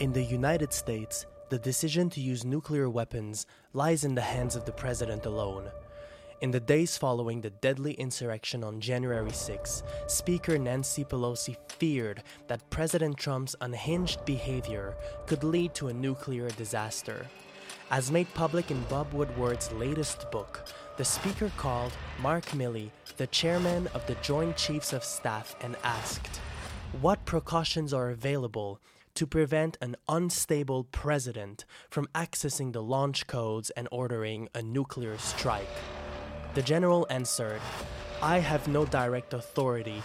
In the United States, the decision to use nuclear weapons lies in the hands of the president alone. In the days following the deadly insurrection on January 6, Speaker Nancy Pelosi feared that President Trump's unhinged behavior could lead to a nuclear disaster. As made public in Bob Woodward's latest book, the Speaker called Mark Milley, the chairman of the Joint Chiefs of Staff, and asked, What precautions are available to prevent an unstable president from accessing the launch codes and ordering a nuclear strike? The general answered, I have no direct authority,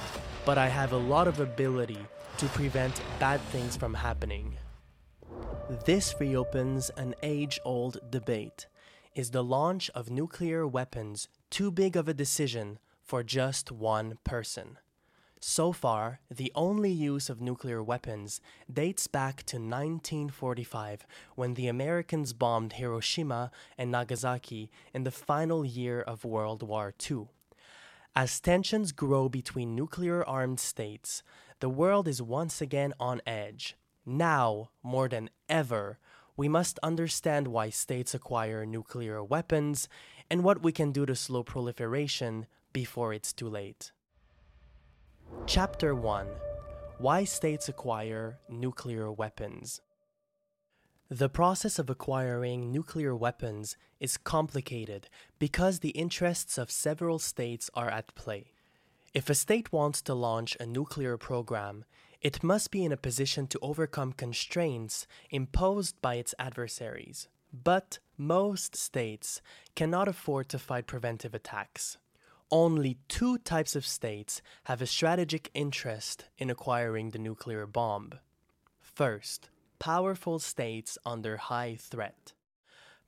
but I have a lot of ability to prevent bad things from happening. This reopens an age old debate. Is the launch of nuclear weapons too big of a decision for just one person? So far, the only use of nuclear weapons dates back to 1945 when the Americans bombed Hiroshima and Nagasaki in the final year of World War II. As tensions grow between nuclear armed states, the world is once again on edge. Now, more than ever, we must understand why states acquire nuclear weapons and what we can do to slow proliferation before it's too late. Chapter 1 Why States Acquire Nuclear Weapons. The process of acquiring nuclear weapons is complicated because the interests of several states are at play. If a state wants to launch a nuclear program, it must be in a position to overcome constraints imposed by its adversaries. But most states cannot afford to fight preventive attacks. Only two types of states have a strategic interest in acquiring the nuclear bomb. First, powerful states under high threat.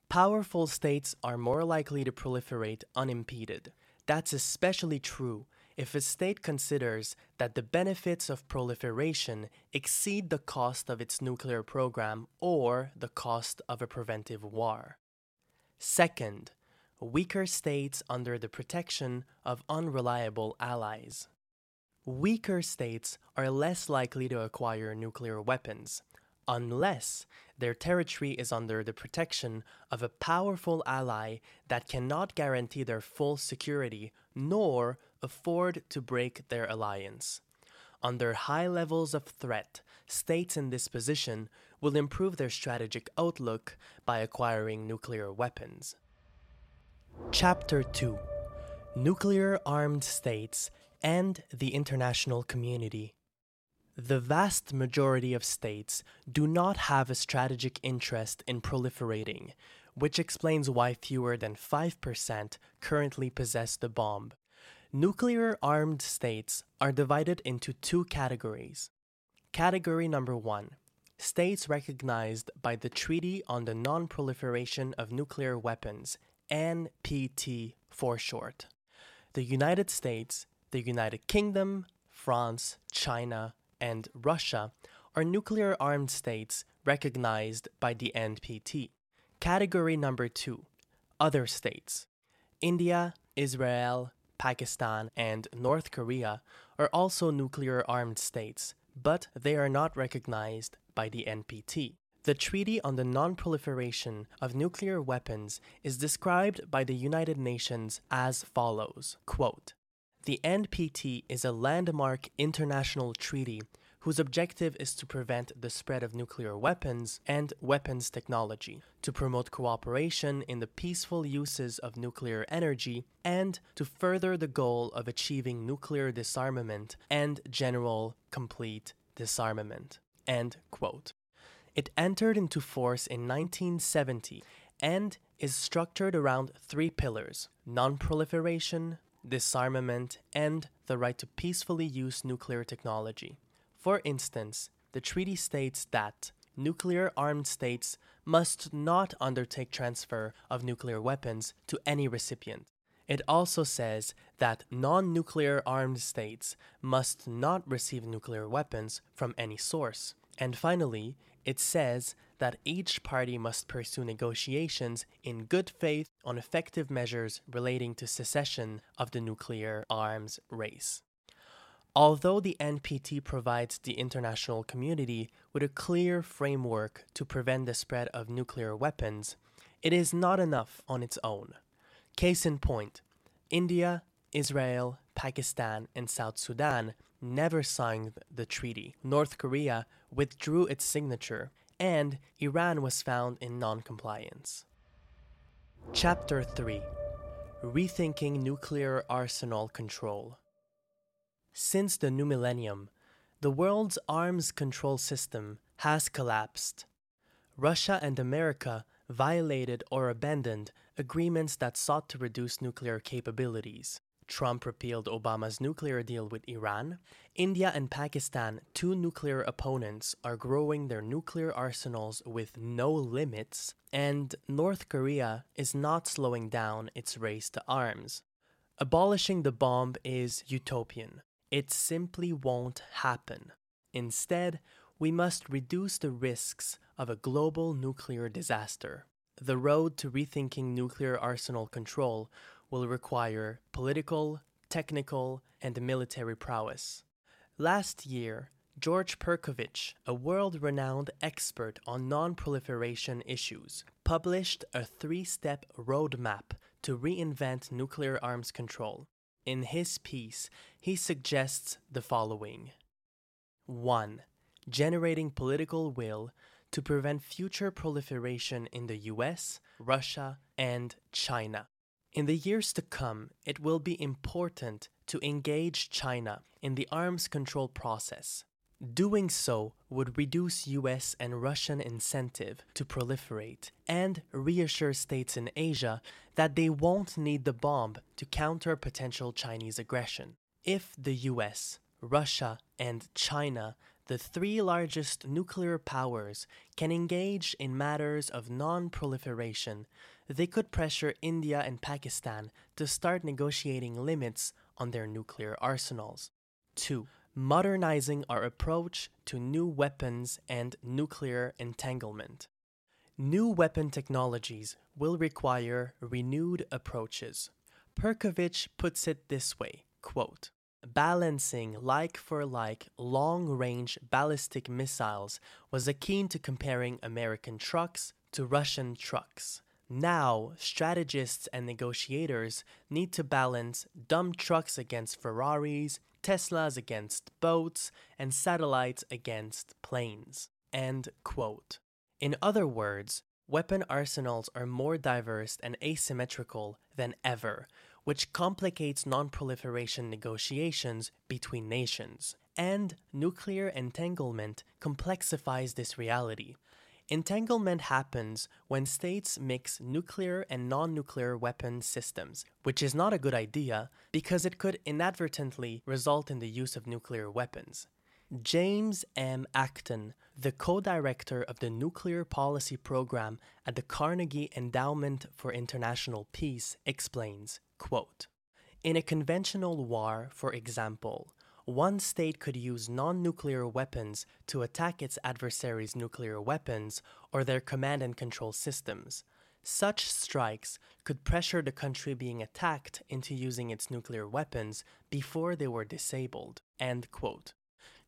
Powerful states are more likely to proliferate unimpeded. That's especially true if a state considers that the benefits of proliferation exceed the cost of its nuclear program or the cost of a preventive war. Second, weaker states under the protection of unreliable allies. Weaker states are less likely to acquire nuclear weapons unless their territory is under the protection of a powerful ally that cannot guarantee their full security nor afford to break their alliance. Under high levels of threat, states in this position will improve their strategic outlook by acquiring nuclear weapons. Chapter 2 Nuclear Armed States and the International Community. The vast majority of states do not have a strategic interest in proliferating, which explains why fewer than 5% currently possess the bomb. Nuclear armed states are divided into two categories. Category number one states recognized by the Treaty on the Non Proliferation of Nuclear Weapons, NPT for short. The United States, the United Kingdom, France, China, and Russia are nuclear armed states recognized by the NPT. Category number two Other states. India, Israel, Pakistan, and North Korea are also nuclear armed states, but they are not recognized by the NPT. The Treaty on the Non Proliferation of Nuclear Weapons is described by the United Nations as follows quote, The NPT is a landmark international treaty whose objective is to prevent the spread of nuclear weapons and weapons technology, to promote cooperation in the peaceful uses of nuclear energy, and to further the goal of achieving nuclear disarmament and general complete disarmament. End quote. It entered into force in 1970 and is structured around three pillars non proliferation, disarmament, and the right to peacefully use nuclear technology. For instance, the treaty states that nuclear armed states must not undertake transfer of nuclear weapons to any recipient. It also says that non nuclear armed states must not receive nuclear weapons from any source. And finally, it says that each party must pursue negotiations in good faith on effective measures relating to cessation of the nuclear arms race. Although the NPT provides the international community with a clear framework to prevent the spread of nuclear weapons, it is not enough on its own. Case in point India, Israel, Pakistan, and South Sudan never signed the treaty. North Korea withdrew its signature, and Iran was found in noncompliance. Chapter 3 Rethinking Nuclear Arsenal Control Since the new millennium, the world's arms control system has collapsed. Russia and America violated or abandoned agreements that sought to reduce nuclear capabilities. Trump repealed Obama's nuclear deal with Iran. India and Pakistan, two nuclear opponents, are growing their nuclear arsenals with no limits, and North Korea is not slowing down its race to arms. Abolishing the bomb is utopian. It simply won't happen. Instead, we must reduce the risks of a global nuclear disaster. The road to rethinking nuclear arsenal control will require political, technical, and military prowess. Last year, George Perkovich, a world renowned expert on non proliferation issues, published a three step roadmap to reinvent nuclear arms control. In his piece, he suggests the following 1. Generating political will to prevent future proliferation in the US, Russia, and China. In the years to come, it will be important to engage China in the arms control process. Doing so would reduce US and Russian incentive to proliferate and reassure states in Asia that they won't need the bomb to counter potential Chinese aggression. If the US, Russia, and China the three largest nuclear powers can engage in matters of non proliferation, they could pressure India and Pakistan to start negotiating limits on their nuclear arsenals. 2. Modernizing our approach to new weapons and nuclear entanglement. New weapon technologies will require renewed approaches. Perkovich puts it this way quote, balancing like for like long range ballistic missiles was akin to comparing American trucks to Russian trucks. Now, strategists and negotiators need to balance dumb trucks against Ferraris, Teslas against boats, and satellites against planes. End quote. In other words, weapon arsenals are more diverse and asymmetrical than ever, which complicates non proliferation negotiations between nations. And nuclear entanglement complexifies this reality. Entanglement happens when states mix nuclear and non nuclear weapon systems, which is not a good idea because it could inadvertently result in the use of nuclear weapons. James M. Acton, the co director of the Nuclear Policy Program at the Carnegie Endowment for International Peace, explains quote, In a conventional war, for example, one state could use non nuclear weapons to attack its adversary's nuclear weapons or their command and control systems. Such strikes could pressure the country being attacked into using its nuclear weapons before they were disabled.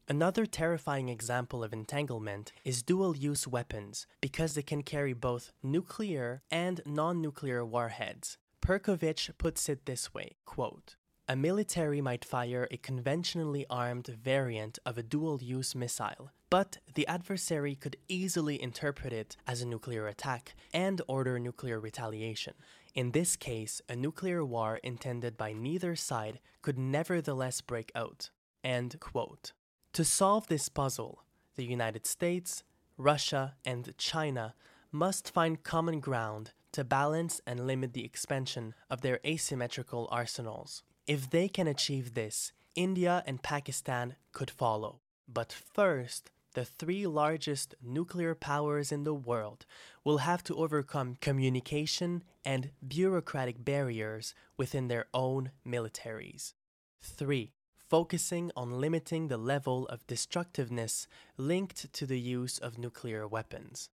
Another terrifying example of entanglement is dual use weapons because they can carry both nuclear and non nuclear warheads. Perkovich puts it this way quote, A military might fire a conventionally armed variant of a dual use missile, but the adversary could easily interpret it as a nuclear attack and order nuclear retaliation. In this case, a nuclear war intended by neither side could nevertheless break out. End quote. To solve this puzzle, the United States, Russia, and China must find common ground to balance and limit the expansion of their asymmetrical arsenals. If they can achieve this, India and Pakistan could follow. But first, the three largest nuclear powers in the world will have to overcome communication and bureaucratic barriers within their own militaries. 3 focusing on limiting the level of destructiveness linked to the use of nuclear weapons.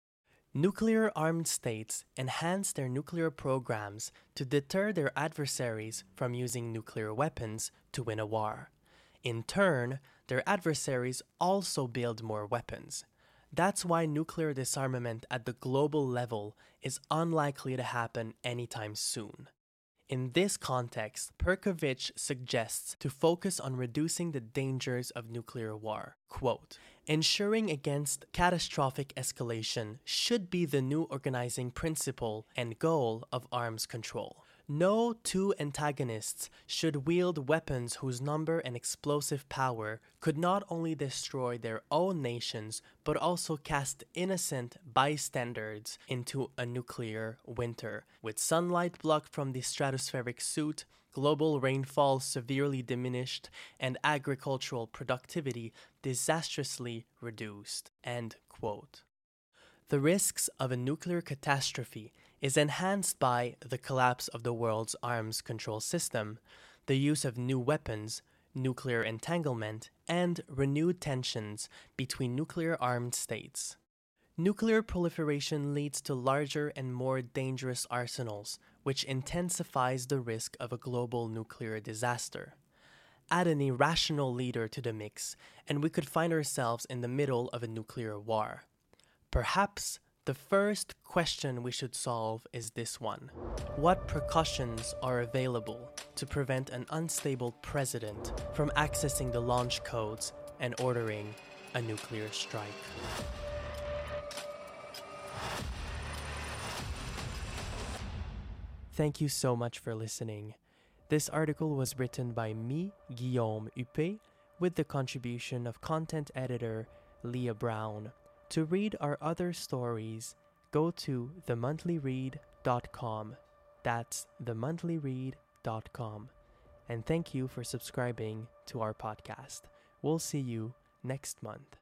Nuclear armed states enhance their nuclear programs to deter their adversaries from using nuclear weapons to win a war. In turn, their adversaries also build more weapons. That's why nuclear disarmament at the global level is unlikely to happen anytime soon. In this context, Perkovich suggests to focus on reducing the dangers of nuclear war. Quote, Ensuring against catastrophic escalation should be the new organizing principle and goal of arms control. No two antagonists should wield weapons whose number and explosive power could not only destroy their own nations, but also cast innocent bystanders into a nuclear winter, with sunlight blocked from the stratospheric suit, global rainfall severely diminished, and agricultural productivity disastrously reduced. End quote. The risks of a nuclear catastrophe is enhanced by the collapse of the world's arms control system, the use of new weapons, nuclear entanglement, and renewed tensions between nuclear armed states. Nuclear proliferation leads to larger and more dangerous arsenals, which intensifies the risk of a global nuclear disaster. Add an irrational leader to the mix, and we could find ourselves in the middle of a nuclear war. Perhaps the first question we should solve is this one What precautions are available to prevent an unstable president from accessing the launch codes and ordering a nuclear strike? Thank you so much for listening. This article was written by me, Guillaume Huppé, with the contribution of content editor Leah Brown. To read our other stories, go to themonthlyread.com. That's themonthlyread.com. And thank you for subscribing to our podcast. We'll see you next month.